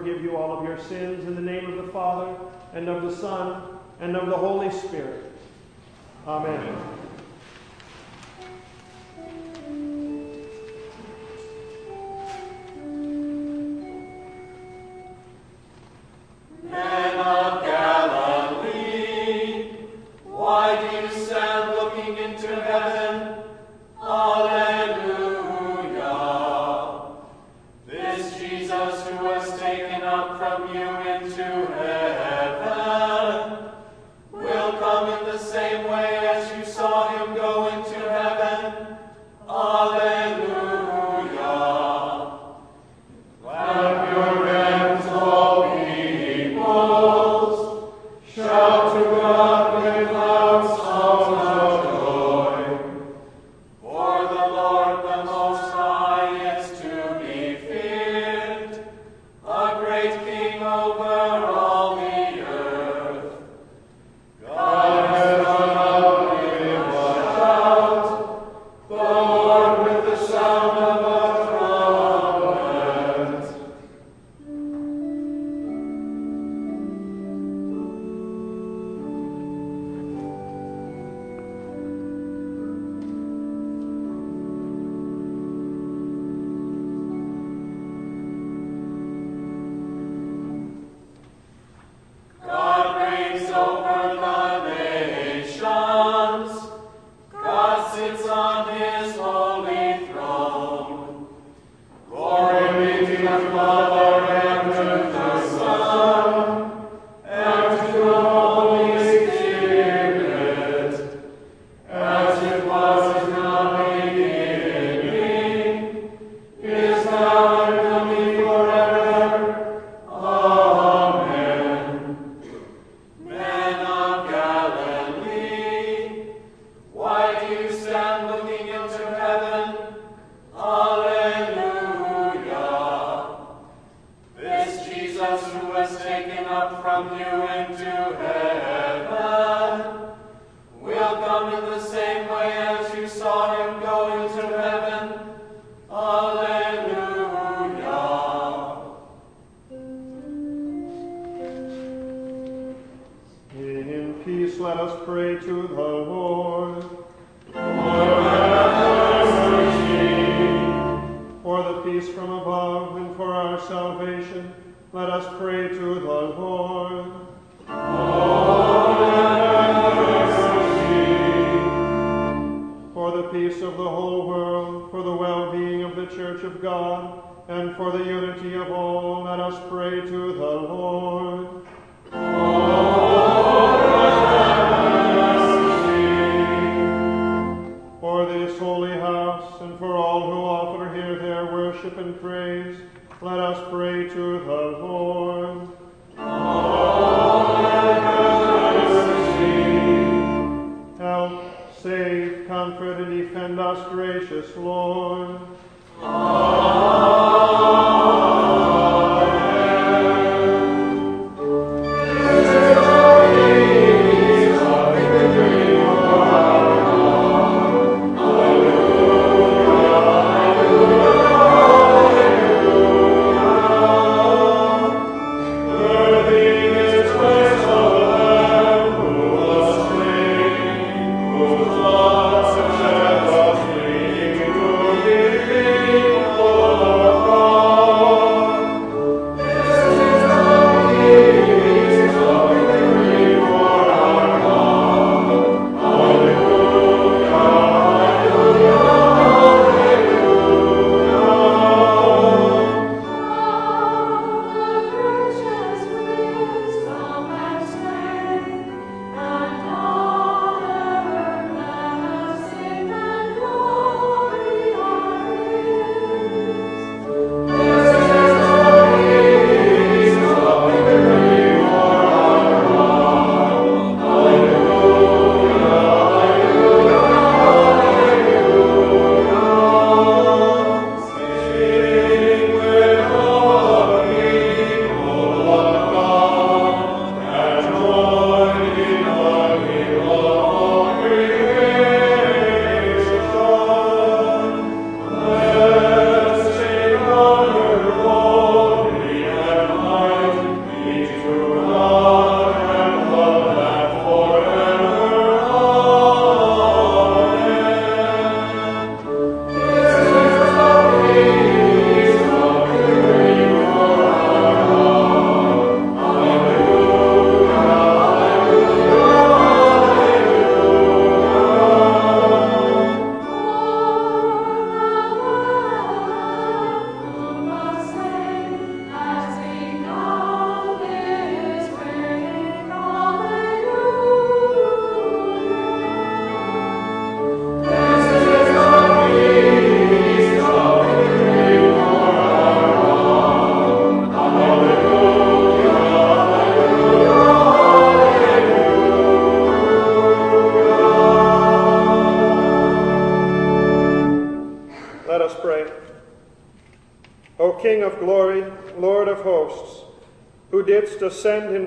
forgive you all of your sins in the name of the Father, and of the Son, and of the Holy Spirit. Amen. Amen.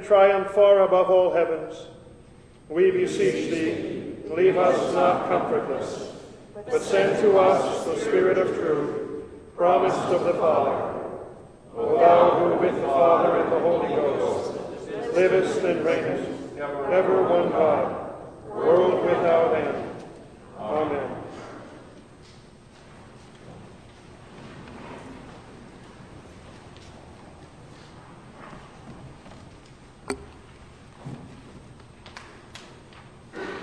Triumph far above all heavens, we beseech thee, leave us not comfortless, but send to us the Spirit of truth, promised of the Father. O thou who with the Father and the Holy Ghost livest and reignest, ever one God, world without end. Amen.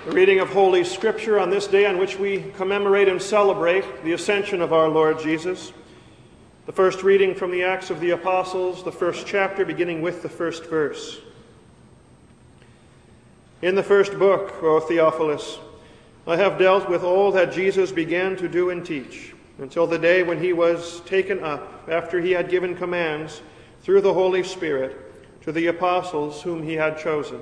The reading of Holy Scripture on this day on which we commemorate and celebrate the ascension of our Lord Jesus. The first reading from the Acts of the Apostles, the first chapter, beginning with the first verse. In the first book, O Theophilus, I have dealt with all that Jesus began to do and teach until the day when he was taken up, after he had given commands through the Holy Spirit to the apostles whom he had chosen.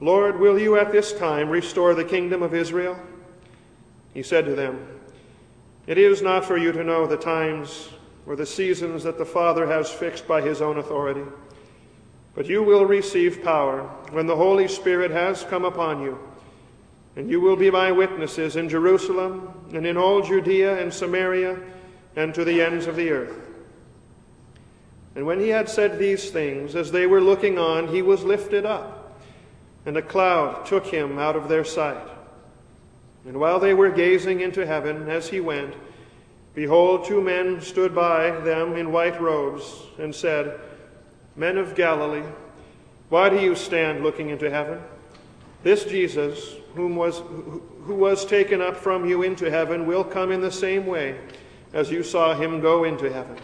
Lord, will you at this time restore the kingdom of Israel? He said to them, It is not for you to know the times or the seasons that the Father has fixed by his own authority, but you will receive power when the Holy Spirit has come upon you, and you will be my witnesses in Jerusalem and in all Judea and Samaria and to the ends of the earth. And when he had said these things, as they were looking on, he was lifted up and a cloud took him out of their sight. And while they were gazing into heaven as he went, behold, two men stood by them in white robes and said, Men of Galilee, why do you stand looking into heaven? This Jesus, whom was, who was taken up from you into heaven, will come in the same way as you saw him go into heaven.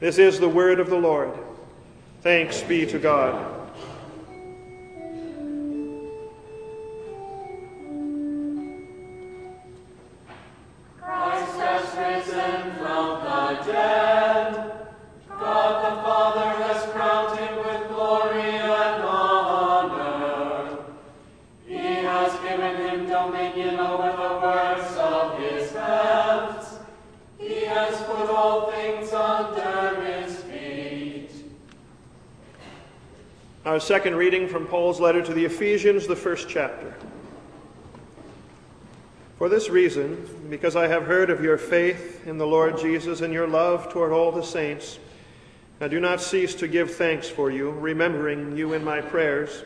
This is the word of the Lord. Thanks be to God. Our second reading from Paul's letter to the Ephesians, the first chapter. For this reason, because I have heard of your faith in the Lord Jesus and your love toward all the saints, I do not cease to give thanks for you, remembering you in my prayers,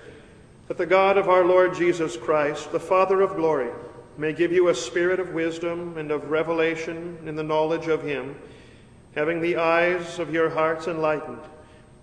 that the God of our Lord Jesus Christ, the Father of glory, may give you a spirit of wisdom and of revelation in the knowledge of him, having the eyes of your hearts enlightened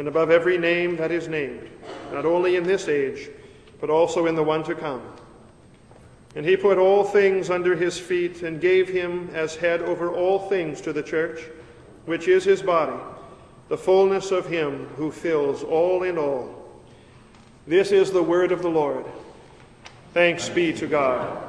and above every name that is named, not only in this age, but also in the one to come. And he put all things under his feet and gave him as head over all things to the church, which is his body, the fullness of him who fills all in all. This is the word of the Lord. Thanks be to God.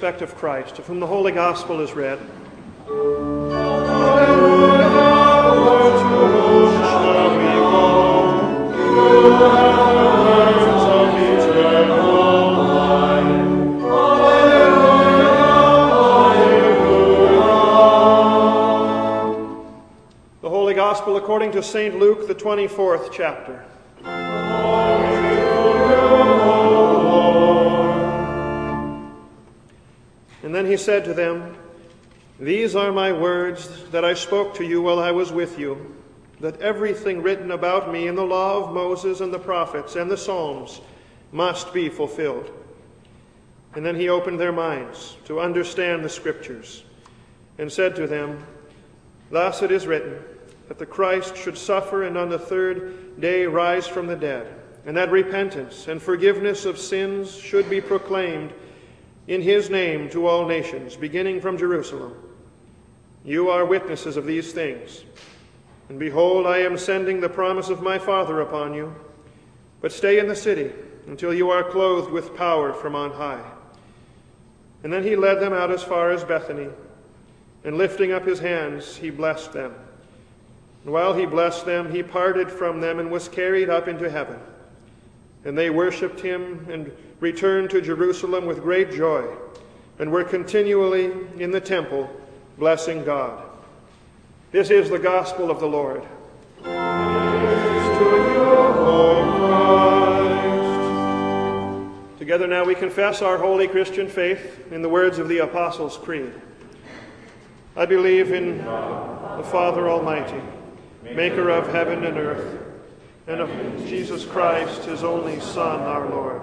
Respect of Christ, of whom the Holy Gospel is read? The Holy Gospel according to St. Luke, the 24th chapter. Then he said to them, These are my words that I spoke to you while I was with you, that everything written about me in the law of Moses and the prophets and the Psalms must be fulfilled. And then he opened their minds to understand the Scriptures and said to them, Thus it is written, that the Christ should suffer and on the third day rise from the dead, and that repentance and forgiveness of sins should be proclaimed in his name to all nations, beginning from Jerusalem. You are witnesses of these things. And behold, I am sending the promise of my Father upon you. But stay in the city until you are clothed with power from on high. And then he led them out as far as Bethany, and lifting up his hands, he blessed them. And while he blessed them, he parted from them and was carried up into heaven. And they worshipped him and returned to Jerusalem with great joy, and were continually in the temple blessing God. This is the gospel of the Lord. Together now we confess our holy Christian faith in the words of the Apostles' Creed. I believe in the Father Almighty, maker of heaven and earth, and of Jesus Christ, his only Son, our Lord,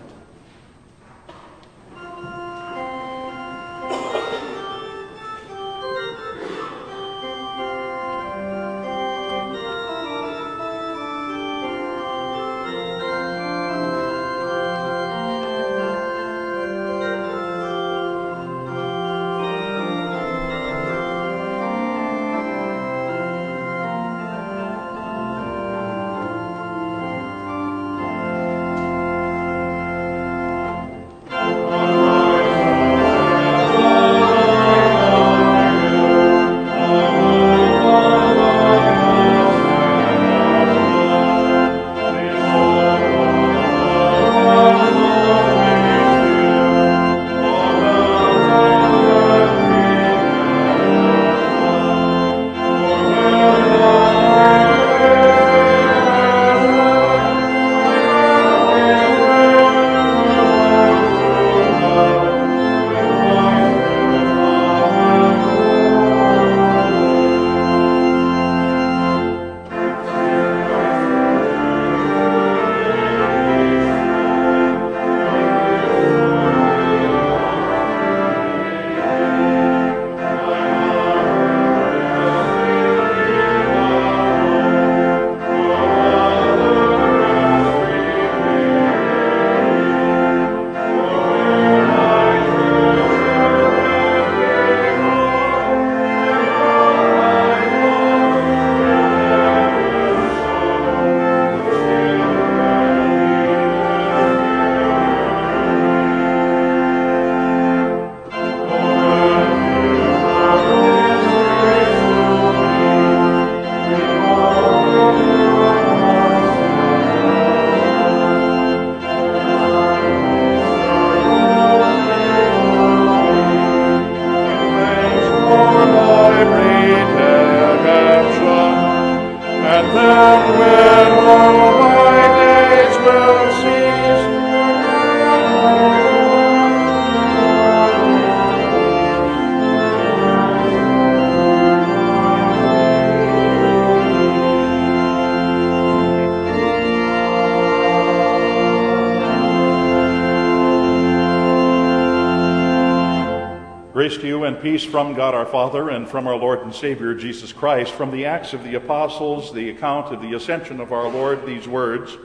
Peace from God our Father and from our Lord and Savior Jesus Christ. From the Acts of the Apostles, the account of the ascension of our Lord, these words.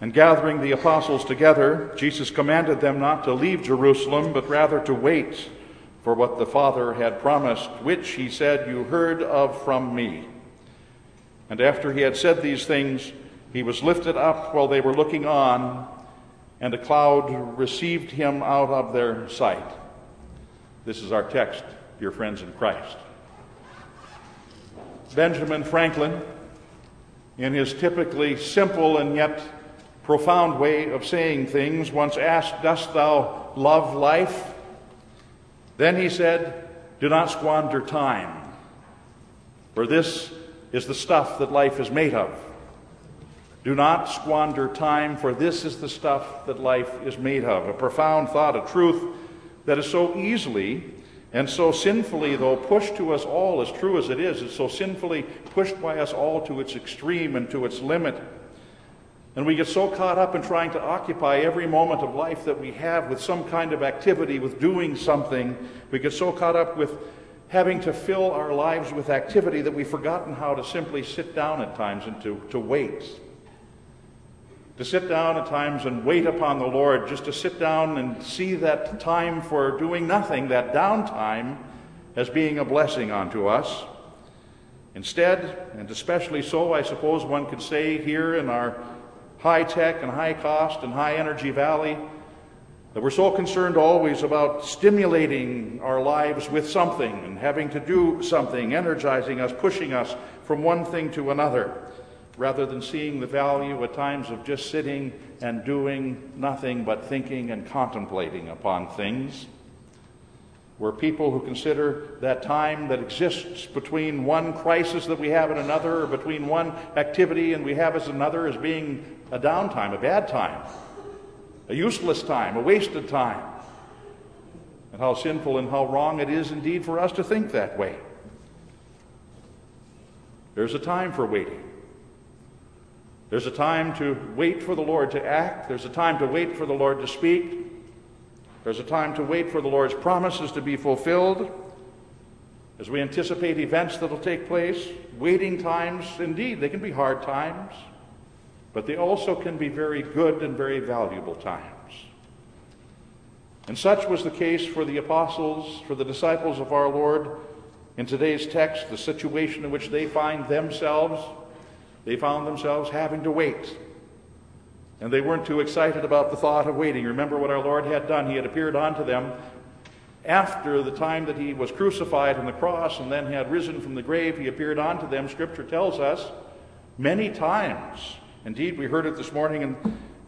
And gathering the apostles together, Jesus commanded them not to leave Jerusalem, but rather to wait for what the Father had promised, which, he said, you heard of from me. And after he had said these things, he was lifted up while they were looking on, and a cloud received him out of their sight. This is our text, dear friends in Christ. Benjamin Franklin, in his typically simple and yet profound way of saying things, once asked, Dost thou love life? Then he said, Do not squander time, for this is the stuff that life is made of. Do not squander time, for this is the stuff that life is made of. A profound thought, a truth that is so easily and so sinfully, though pushed to us all, as true as it is, it's so sinfully pushed by us all to its extreme and to its limit. And we get so caught up in trying to occupy every moment of life that we have with some kind of activity, with doing something. We get so caught up with having to fill our lives with activity that we've forgotten how to simply sit down at times and to, to wait to sit down at times and wait upon the Lord, just to sit down and see that time for doing nothing, that downtime, as being a blessing unto us. Instead, and especially so, I suppose one could say here in our high tech and high cost and high energy valley, that we're so concerned always about stimulating our lives with something and having to do something, energizing us, pushing us from one thing to another rather than seeing the value at times of just sitting and doing nothing but thinking and contemplating upon things. We're people who consider that time that exists between one crisis that we have and another, or between one activity and we have as another, as being a downtime, a bad time, a useless time, a wasted time. And how sinful and how wrong it is indeed for us to think that way. There's a time for waiting. There's a time to wait for the Lord to act. There's a time to wait for the Lord to speak. There's a time to wait for the Lord's promises to be fulfilled. As we anticipate events that will take place, waiting times, indeed, they can be hard times, but they also can be very good and very valuable times. And such was the case for the apostles, for the disciples of our Lord in today's text, the situation in which they find themselves they found themselves having to wait. And they weren't too excited about the thought of waiting. Remember what our Lord had done. He had appeared unto them after the time that he was crucified on the cross and then had risen from the grave. He appeared unto them, Scripture tells us, many times. Indeed, we heard it this morning in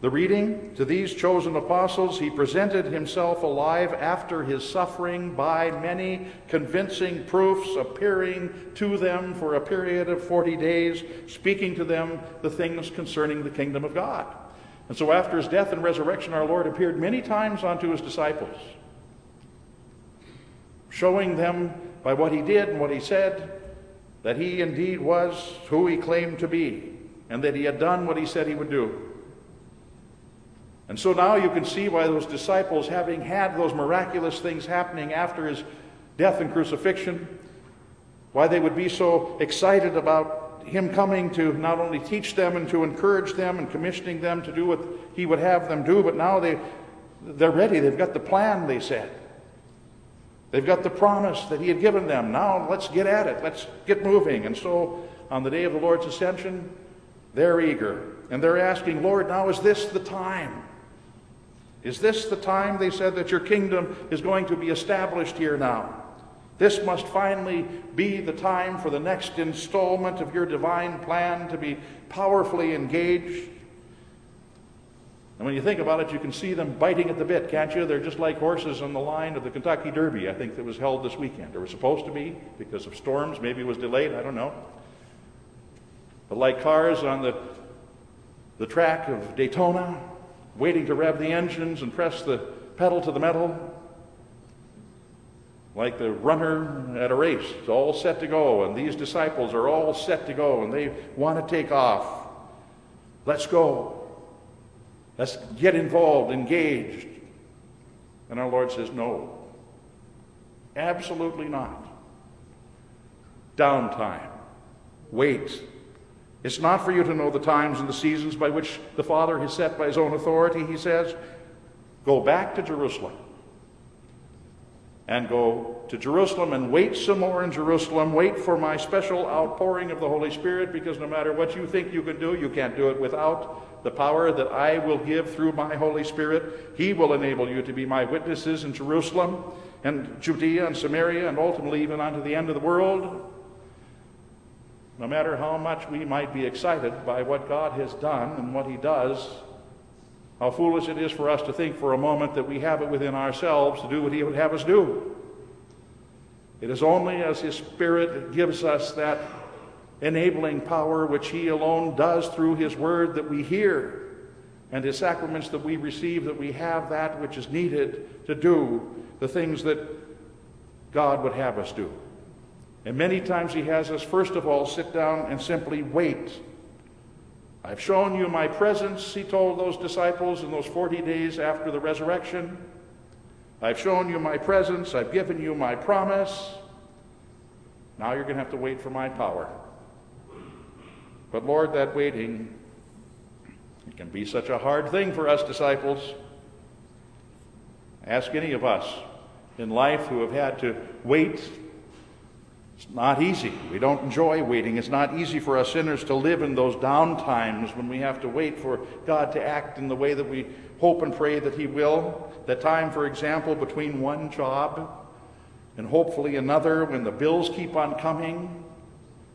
the reading to these chosen apostles, he presented himself alive after his suffering by many convincing proofs, appearing to them for a period of 40 days, speaking to them the things concerning the kingdom of God. And so, after his death and resurrection, our Lord appeared many times unto his disciples, showing them by what he did and what he said that he indeed was who he claimed to be, and that he had done what he said he would do. And so now you can see why those disciples, having had those miraculous things happening after his death and crucifixion, why they would be so excited about him coming to not only teach them and to encourage them and commissioning them to do what he would have them do, but now they, they're ready. They've got the plan, they said. They've got the promise that he had given them. Now let's get at it. Let's get moving. And so on the day of the Lord's ascension, they're eager. And they're asking, Lord, now is this the time? Is this the time, they said, that your kingdom is going to be established here now? This must finally be the time for the next installment of your divine plan to be powerfully engaged. And when you think about it, you can see them biting at the bit, can't you? They're just like horses on the line of the Kentucky Derby, I think, that was held this weekend. Or was supposed to be because of storms. Maybe it was delayed, I don't know. But like cars on the, the track of Daytona, waiting to rev the engines and press the pedal to the metal. Like the runner at a race, it's all set to go, and these disciples are all set to go, and they want to take off. Let's go. Let's get involved, engaged. And our Lord says, No. Absolutely not. Downtime. Wait. It's not for you to know the times and the seasons by which the Father has set by his own authority, he says. Go back to Jerusalem and go to Jerusalem and wait some more in Jerusalem. Wait for my special outpouring of the Holy Spirit because no matter what you think you can do, you can't do it without the power that I will give through my Holy Spirit. He will enable you to be my witnesses in Jerusalem and Judea and Samaria and ultimately even unto the end of the world. No matter how much we might be excited by what God has done and what He does, how foolish it is for us to think for a moment that we have it within ourselves to do what He would have us do. It is only as His Spirit gives us that enabling power which He alone does through His Word that we hear and His sacraments that we receive that we have that which is needed to do the things that God would have us do. And many times He has us, first of all, sit down and simply wait I've shown you my presence, he told those disciples in those 40 days after the resurrection. I've shown you my presence, I've given you my promise. Now you're going to have to wait for my power. But Lord, that waiting, it can be such a hard thing for us disciples. Ask any of us in life who have had to wait it's not easy. We don't enjoy waiting. It's not easy for us sinners to live in those down times when we have to wait for God to act in the way that we hope and pray that He will. That time, for example, between one job and hopefully another when the bills keep on coming,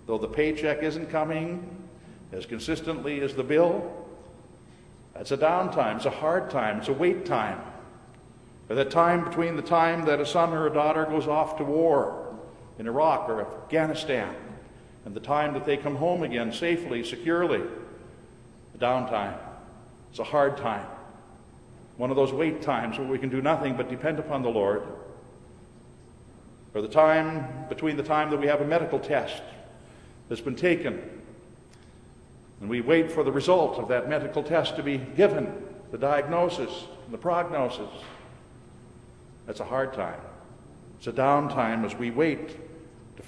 though the paycheck isn't coming as consistently as the bill. That's a downtime. It's a hard time. It's a wait time. Or the time between the time that a son or a daughter goes off to war in Iraq or Afghanistan, and the time that they come home again safely, securely. The downtime. It's a hard time. One of those wait times where we can do nothing but depend upon the Lord. Or the time between the time that we have a medical test that's been taken and we wait for the result of that medical test to be given, the diagnosis the prognosis. That's a hard time. It's a downtime as we wait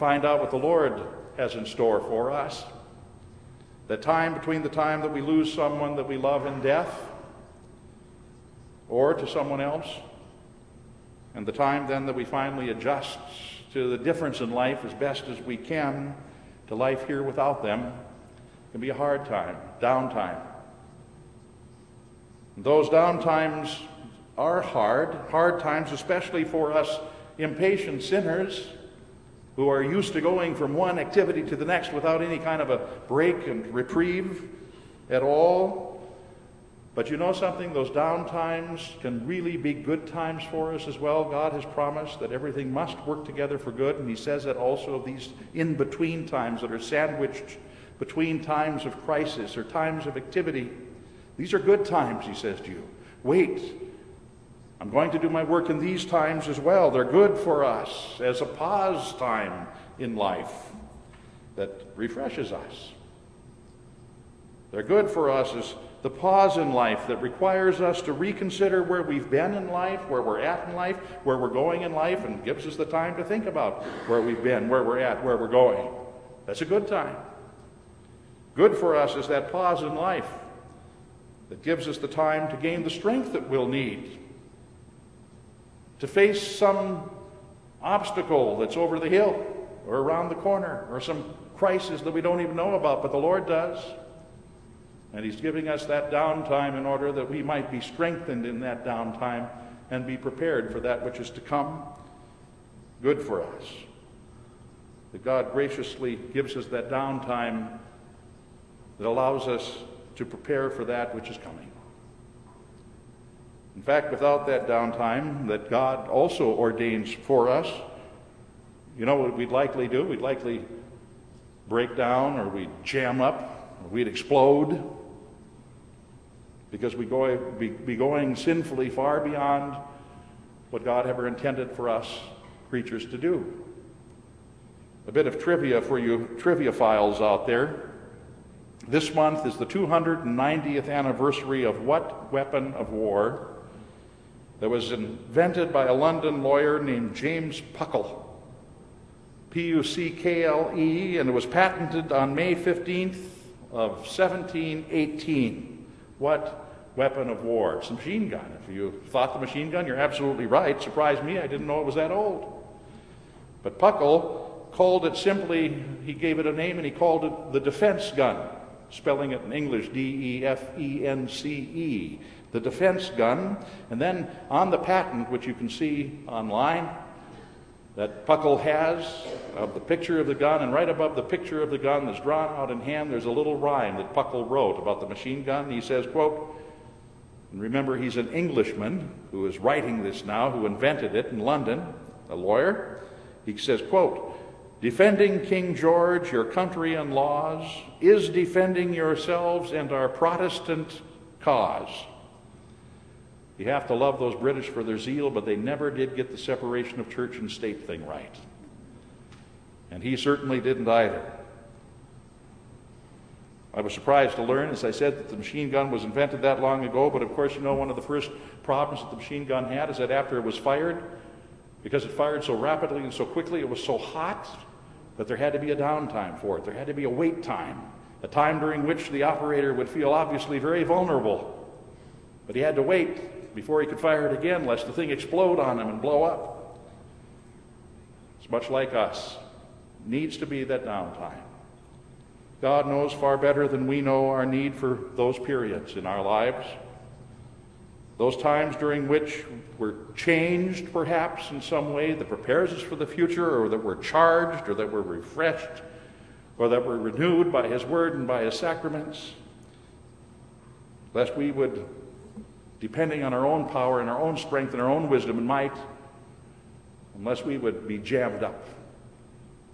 find out what the Lord has in store for us. The time between the time that we lose someone that we love in death or to someone else, and the time then that we finally adjust to the difference in life as best as we can to life here without them can be a hard time, downtime. those downtimes are hard, hard times, especially for us impatient sinners who are used to going from one activity to the next without any kind of a break and reprieve at all. But you know something? Those down times can really be good times for us as well. God has promised that everything must work together for good, and He says that also of these in between times that are sandwiched between times of crisis or times of activity. These are good times, He says to you. Wait I'm going to do my work in these times as well. They're good for us as a pause time in life that refreshes us. They're good for us as the pause in life that requires us to reconsider where we've been in life, where we're at in life, where we're going in life, and gives us the time to think about where we've been, where we're at, where we're going. That's a good time. Good for us is that pause in life that gives us the time to gain the strength that we'll need to face some obstacle that's over the hill or around the corner or some crisis that we don't even know about, but the Lord does. And He's giving us that downtime in order that we might be strengthened in that downtime and be prepared for that which is to come. Good for us. That God graciously gives us that downtime that allows us to prepare for that which is coming. In fact, without that downtime that God also ordains for us, you know what we'd likely do? We'd likely break down or we'd jam up or we'd explode because we go be, be going sinfully far beyond what God ever intended for us creatures to do. A bit of trivia for you trivia files out there. This month is the 290th anniversary of what weapon of war that was invented by a London lawyer named James Puckle. P U C K L E, and it was patented on May 15th of 1718. What weapon of war? It's a machine gun. If you thought the machine gun, you're absolutely right. Surprised me, I didn't know it was that old. But Puckle called it simply, he gave it a name and he called it the defense gun, spelling it in English D E F E N C E. The defense gun. And then on the patent, which you can see online, that Puckle has of the picture of the gun, and right above the picture of the gun that's drawn out in hand, there's a little rhyme that Puckle wrote about the machine gun. He says, quote, and remember he's an Englishman who is writing this now, who invented it in London, a lawyer. He says, quote, defending King George, your country and laws, is defending yourselves and our Protestant cause. You have to love those British for their zeal, but they never did get the separation of church and state thing right. And he certainly didn't either. I was surprised to learn, as I said, that the machine gun was invented that long ago, but of course, you know, one of the first problems that the machine gun had is that after it was fired, because it fired so rapidly and so quickly, it was so hot that there had to be a downtime for it. There had to be a wait time, a time during which the operator would feel obviously very vulnerable. But he had to wait before he could fire it again, lest the thing explode on him and blow up. It's much like us. Needs to be that downtime. God knows far better than we know our need for those periods in our lives. Those times during which we're changed, perhaps, in some way that prepares us for the future, or that we're charged, or that we're refreshed, or that we're renewed by His Word and by His sacraments, lest we would, depending on our own power and our own strength and our own wisdom and might, unless we would be jammed up,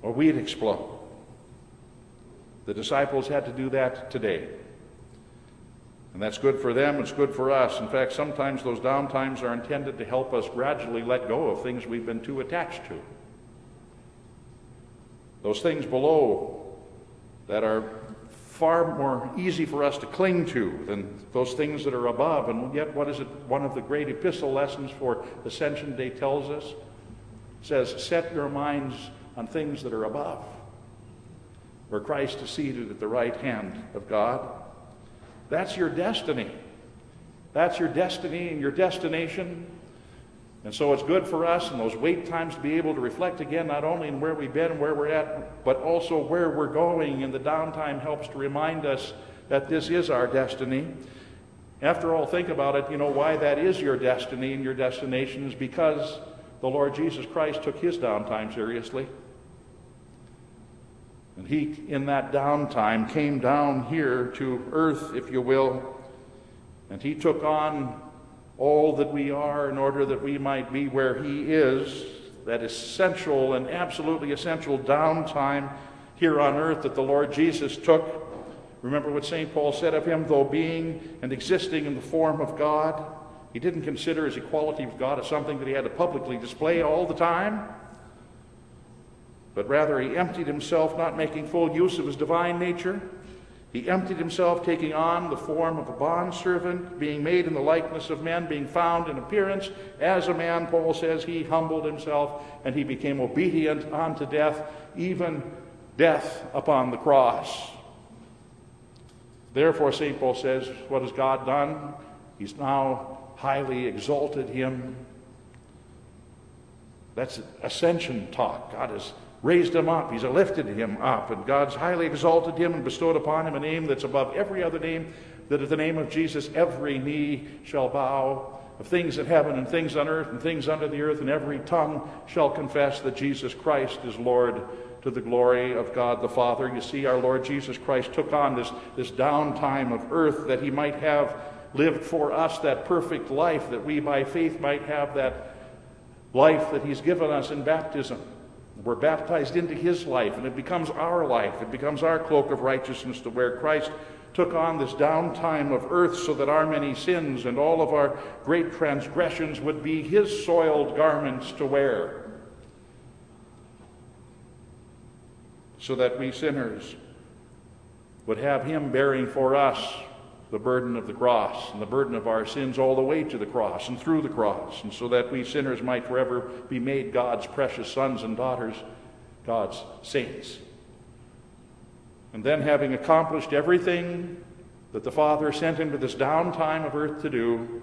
or we'd explode. The disciples had to do that today. And that's good for them, it's good for us. In fact, sometimes those downtimes are intended to help us gradually let go of things we've been too attached to. Those things below that are far more easy for us to cling to than those things that are above. And yet, what is it? One of the great epistle lessons for Ascension Day tells us says, Set your minds on things that are above where Christ is seated at the right hand of God. That's your destiny. That's your destiny and your destination. And so it's good for us in those wait times to be able to reflect again not only in where we've been and where we're at, but also where we're going. And the downtime helps to remind us that this is our destiny. After all, think about it. You know why that is your destiny and your destination is because the Lord Jesus Christ took his downtime seriously. And he, in that downtime, came down here to earth, if you will, and he took on all that we are in order that we might be where he is, that essential and absolutely essential downtime here on earth that the Lord Jesus took. Remember what St. Paul said of him, though being and existing in the form of God, he didn't consider his equality with God as something that he had to publicly display all the time but rather he emptied himself, not making full use of his divine nature. He emptied himself, taking on the form of a bondservant, being made in the likeness of men, being found in appearance as a man, Paul says, he humbled himself and he became obedient unto death, even death upon the cross. Therefore, St. Paul says, What has God done? He's now highly exalted him. That's ascension talk. God has raised him up. He's lifted him up. And God's highly exalted him and bestowed upon him a name that's above every other name, that at the name of Jesus every knee shall bow of things in heaven and things on earth and things under the earth, and every tongue shall confess that Jesus Christ is Lord to the glory of God the Father. You see, our Lord Jesus Christ took on this, this downtime of earth that he might have lived for us that perfect life, that we by faith might have that life that he's given us in baptism. We're baptized into his life, and it becomes our life. It becomes our cloak of righteousness to where Christ took on this downtime of earth so that our many sins and all of our great transgressions would be his soiled garments to wear. So that we sinners would have him bearing for us the burden of the cross and the burden of our sins all the way to the cross and through the cross, and so that we sinners might forever be made God's precious sons and daughters, God's saints. And then, having accomplished everything that the Father sent him to this downtime of earth to do,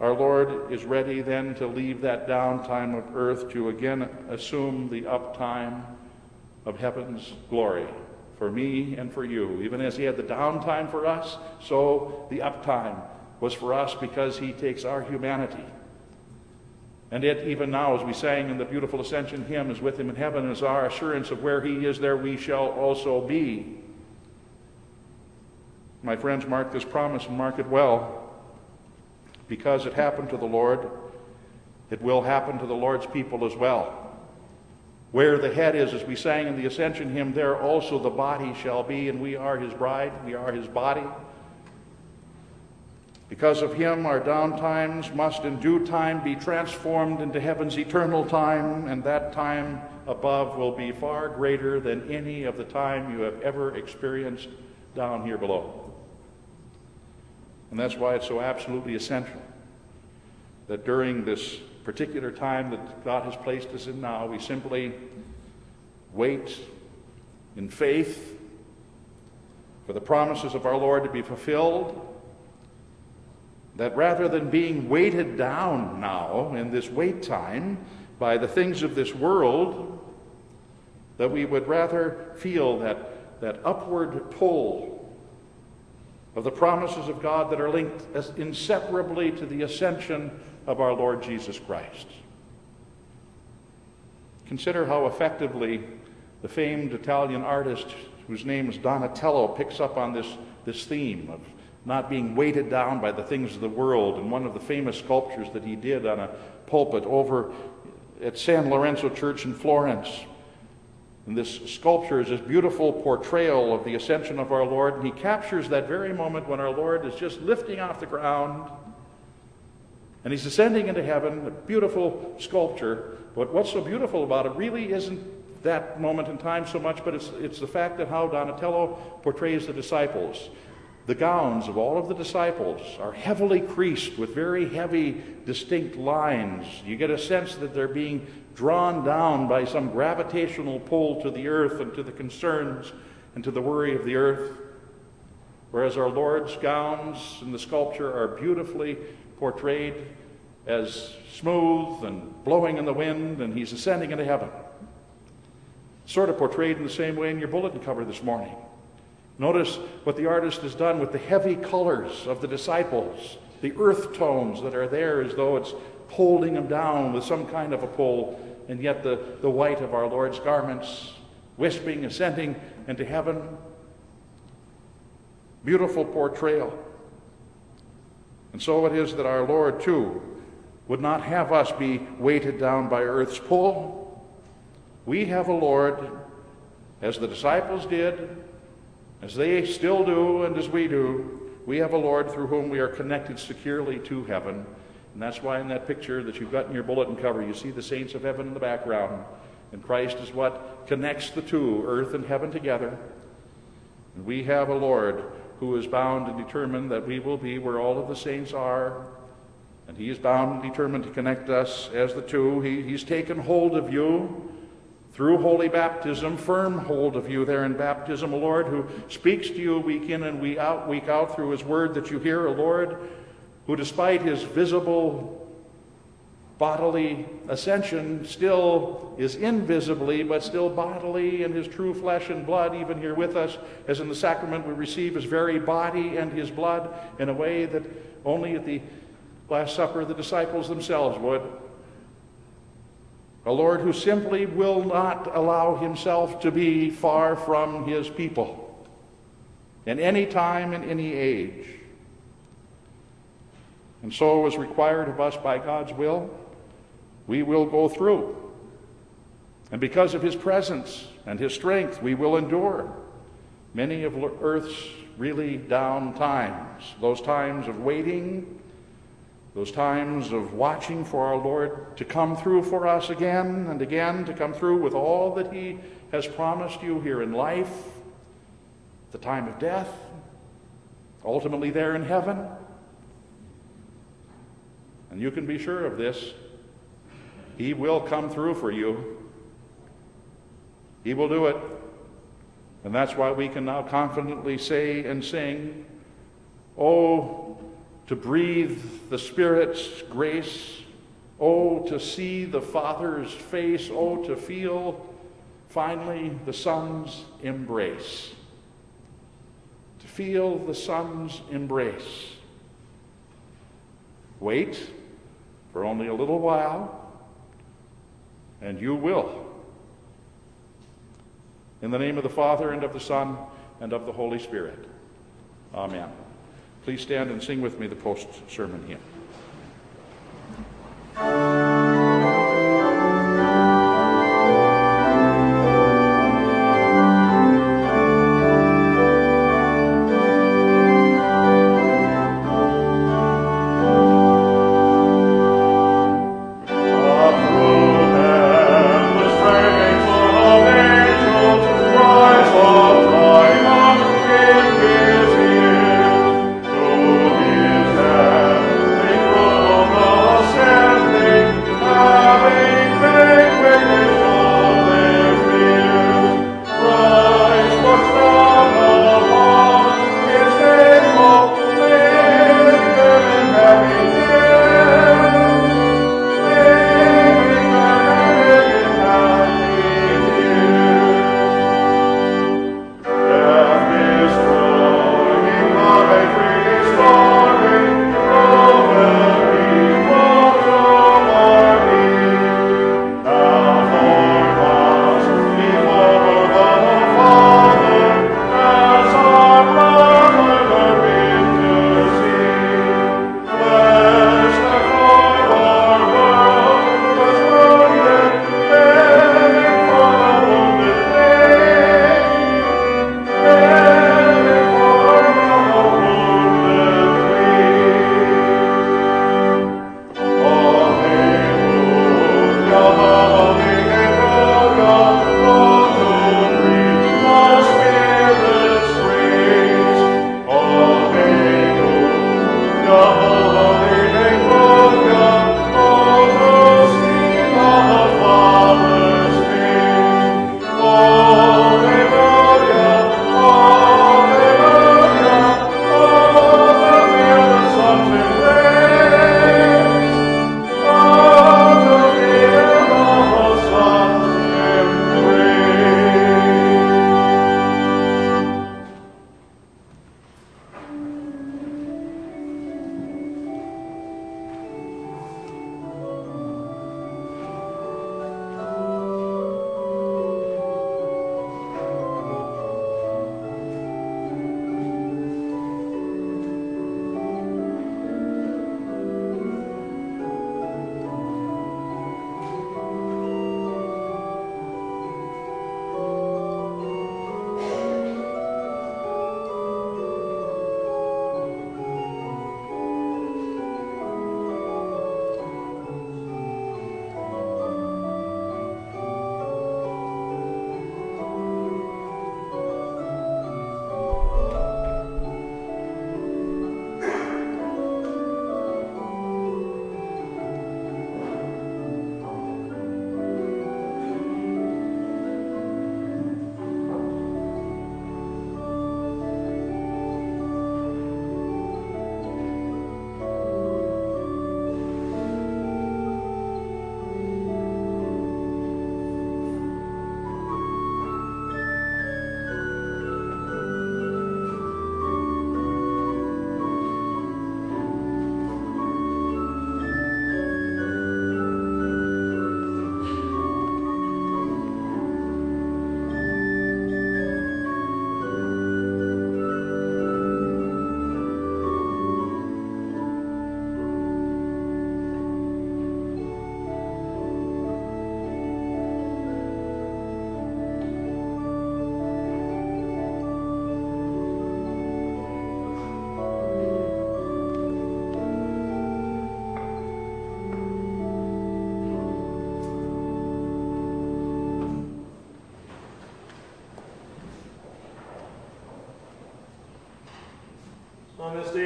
our Lord is ready then to leave that downtime of earth to again assume the uptime of heaven's glory for me and for you. Even as he had the downtime for us, so the uptime was for us because he takes our humanity. And it, even now, as we sang in the beautiful Ascension hymn, is with him in heaven, is our assurance of where he is, there we shall also be. My friends, mark this promise and mark it well. Because it happened to the Lord, it will happen to the Lord's people as well. Where the head is, as we sang in the Ascension hymn, there also the body shall be, and we are his bride, we are his body. Because of him, our down times must in due time be transformed into heaven's eternal time, and that time above will be far greater than any of the time you have ever experienced down here below. And that's why it's so absolutely essential that during this particular time that God has placed us in now, we simply wait in faith for the promises of our Lord to be fulfilled. That rather than being weighted down now in this wait time by the things of this world, that we would rather feel that, that upward pull of the promises of God that are linked inseparably to the ascension of our Lord Jesus Christ. Consider how effectively the famed Italian artist, whose name is Donatello, picks up on this, this theme of not being weighted down by the things of the world. And one of the famous sculptures that he did on a pulpit over at San Lorenzo Church in Florence and this sculpture is this beautiful portrayal of the ascension of our Lord, and he captures that very moment when our Lord is just lifting off the ground and he's ascending into heaven, a beautiful sculpture. But what's so beautiful about it really isn't that moment in time so much, but it's, it's the fact that how Donatello portrays the disciples. The gowns of all of the disciples are heavily creased with very heavy, distinct lines. You get a sense that they're being drawn down by some gravitational pull to the earth and to the concerns and to the worry of the earth. Whereas our Lord's gowns in the sculpture are beautifully portrayed as smooth and blowing in the wind, and he's ascending into heaven. Sort of portrayed in the same way in your bulletin cover this morning. Notice what the artist has done with the heavy colors of the disciples, the earth tones that are there as though it's holding them down with some kind of a pull, and yet the, the white of our Lord's garments, wisping, ascending into heaven. Beautiful portrayal. And so it is that our Lord, too, would not have us be weighted down by earth's pull. We have a Lord, as the disciples did, as they still do and as we do, we have a Lord through whom we are connected securely to heaven. And that's why in that picture that you've got in your bulletin cover, you see the saints of heaven in the background. And Christ is what connects the two, earth and heaven, together. And we have a Lord who is bound and determined that we will be where all of the saints are. And he is bound and determined to connect us as the two. He, he's taken hold of you through holy baptism, firm hold of you there in baptism, a Lord who speaks to you week in and week out, week out through his word that you hear, a Lord who, despite his visible bodily ascension, still is invisibly, but still bodily in his true flesh and blood, even here with us, as in the sacrament we receive his very body and his blood in a way that only at the Last Supper the disciples themselves would. A Lord who simply will not allow himself to be far from his people in any time, in any age. And so, as required of us by God's will, we will go through. And because of his presence and his strength, we will endure many of earth's really down times, those times of waiting those times of watching for our Lord to come through for us again and again, to come through with all that He has promised you here in life, the time of death, ultimately there in heaven. And you can be sure of this. He will come through for you. He will do it. And that's why we can now confidently say and sing, Oh, to breathe the Spirit's grace. Oh, to see the Father's face. Oh, to feel finally the Son's embrace. To feel the Son's embrace. Wait for only a little while, and you will. In the name of the Father, and of the Son, and of the Holy Spirit. Amen. Please stand and sing with me the post sermon hymn.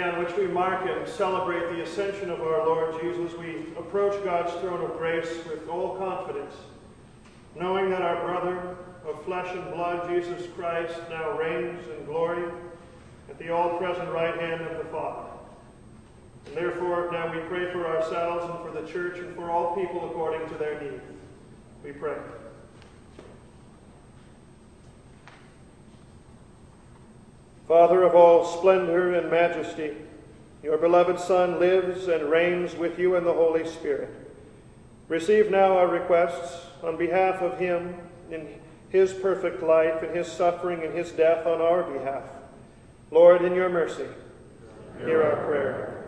On which we mark and celebrate the ascension of our Lord Jesus, we approach God's throne of grace with all confidence, knowing that our brother of flesh and blood, Jesus Christ, now reigns in glory at the all present right hand of the Father. And therefore, now we pray for ourselves and for the church and for all people according to their need. We pray. Father of all splendor and majesty, your beloved Son lives and reigns with you in the Holy Spirit. Receive now our requests on behalf of him in his perfect life and his suffering and his death on our behalf. Lord, in your mercy, hear our prayer.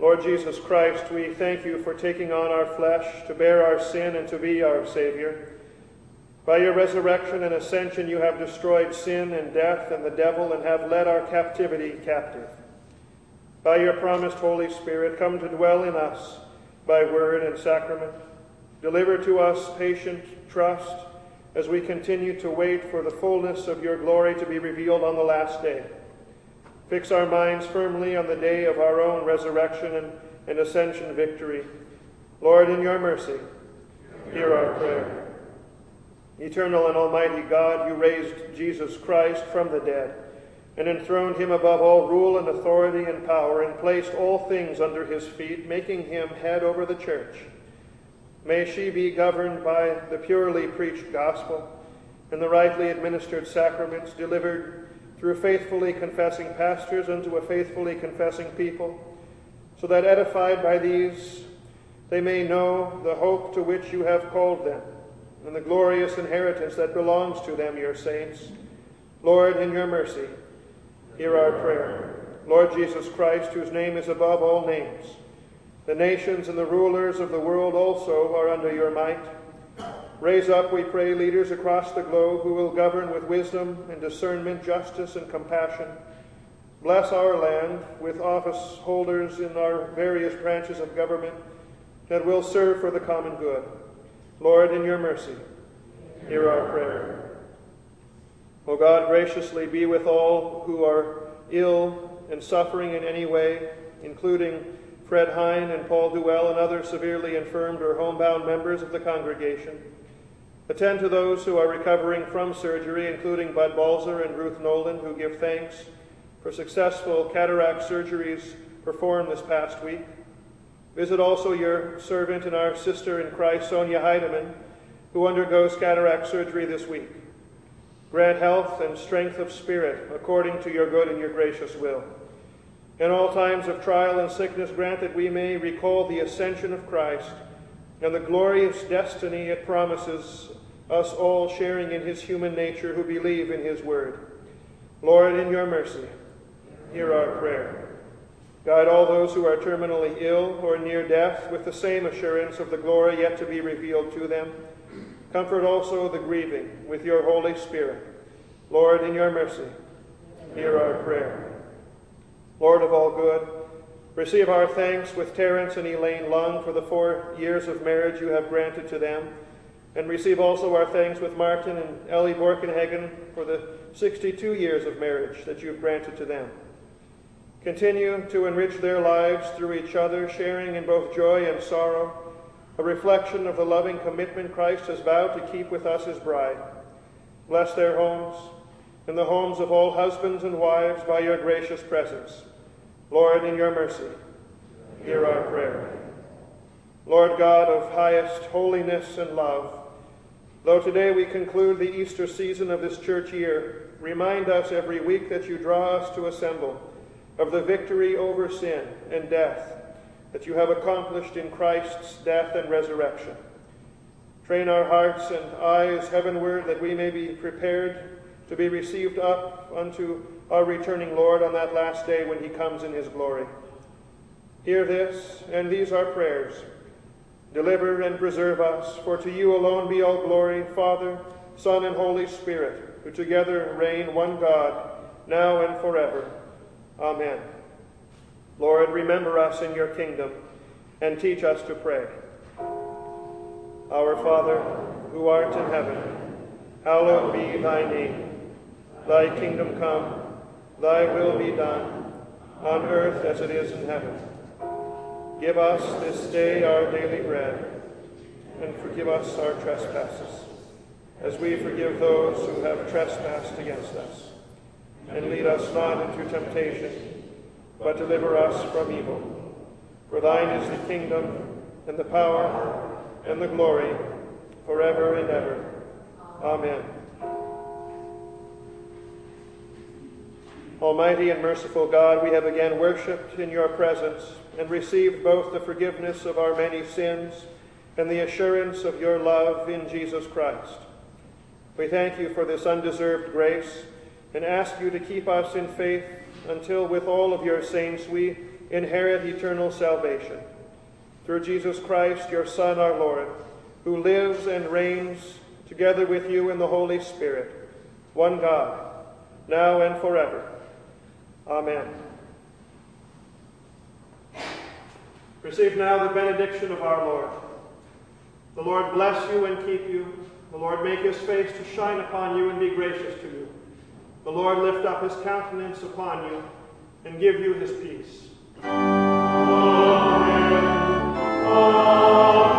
Lord Jesus Christ, we thank you for taking on our flesh to bear our sin and to be our Savior. By your resurrection and ascension, you have destroyed sin and death and the devil and have led our captivity captive. By your promised Holy Spirit, come to dwell in us by word and sacrament. Deliver to us patient trust as we continue to wait for the fullness of your glory to be revealed on the last day. Fix our minds firmly on the day of our own resurrection and, and ascension victory. Lord, in your mercy, hear our prayer. Eternal and Almighty God, you raised Jesus Christ from the dead and enthroned him above all rule and authority and power and placed all things under his feet, making him head over the church. May she be governed by the purely preached gospel and the rightly administered sacraments delivered through faithfully confessing pastors unto a faithfully confessing people, so that edified by these they may know the hope to which you have called them and the glorious inheritance that belongs to them, your saints. Lord, in your mercy, hear our prayer. Lord Jesus Christ, whose name is above all names, the nations and the rulers of the world also are under your might. Raise up, we pray, leaders across the globe who will govern with wisdom and discernment, justice and compassion. Bless our land with office holders in our various branches of government that will serve for the common good. Lord, in your mercy, hear our prayer. O God, graciously be with all who are ill and suffering in any way, including Fred Hine and Paul Duell and other severely infirmed or homebound members of the congregation. Attend to those who are recovering from surgery, including Bud Balzer and Ruth Nolan, who give thanks for successful cataract surgeries performed this past week. Visit also your servant and our sister in Christ, Sonia Heidemann, who undergoes cataract surgery this week. Grant health and strength of spirit according to your good and your gracious will. In all times of trial and sickness, grant that we may recall the ascension of Christ and the glorious destiny it promises us all sharing in his human nature who believe in his word. Lord, in your mercy, hear our prayer. Guide all those who are terminally ill or near death with the same assurance of the glory yet to be revealed to them. Comfort also the grieving with your Holy Spirit. Lord, in your mercy, hear our prayer. Lord of all good, receive our thanks with Terence and Elaine Lung for the four years of marriage you have granted to them, and receive also our thanks with Martin and Ellie Borkenhagen for the 62 years of marriage that you have granted to them. Continue to enrich their lives through each other, sharing in both joy and sorrow, a reflection of the loving commitment Christ has vowed to keep with us, his bride. Bless their homes and the homes of all husbands and wives by your gracious presence. Lord, in your mercy, hear our prayer. Lord God of highest holiness and love, though today we conclude the Easter season of this church year, remind us every week that you draw us to assemble of the victory over sin and death that you have accomplished in Christ's death and resurrection. Train our hearts and eyes heavenward that we may be prepared to be received up unto our returning Lord on that last day when he comes in his glory. Hear this, and these are prayers. Deliver and preserve us, for to you alone be all glory, Father, Son, and Holy Spirit, who together reign one God, now and forever. Amen. Lord, remember us in your kingdom and teach us to pray. Our Father, who art in heaven, hallowed be thy name. Thy kingdom come, thy will be done, on earth as it is in heaven. Give us this day our daily bread, and forgive us our trespasses, as we forgive those who have trespassed against us. And lead us not into temptation, but deliver us from evil. For thine is the kingdom, and the power, and the glory, forever and ever. Amen. Almighty and merciful God, we have again worshipped in your presence and received both the forgiveness of our many sins and the assurance of your love in Jesus Christ. We thank you for this undeserved grace and ask you to keep us in faith until, with all of your saints, we inherit eternal salvation. Through Jesus Christ, your Son, our Lord, who lives and reigns together with you in the Holy Spirit, one God, now and forever. Amen. Receive now the benediction of our Lord. The Lord bless you and keep you. The Lord make his face to shine upon you and be gracious to you. The Lord lift up his countenance upon you and give you his peace. Amen. Amen.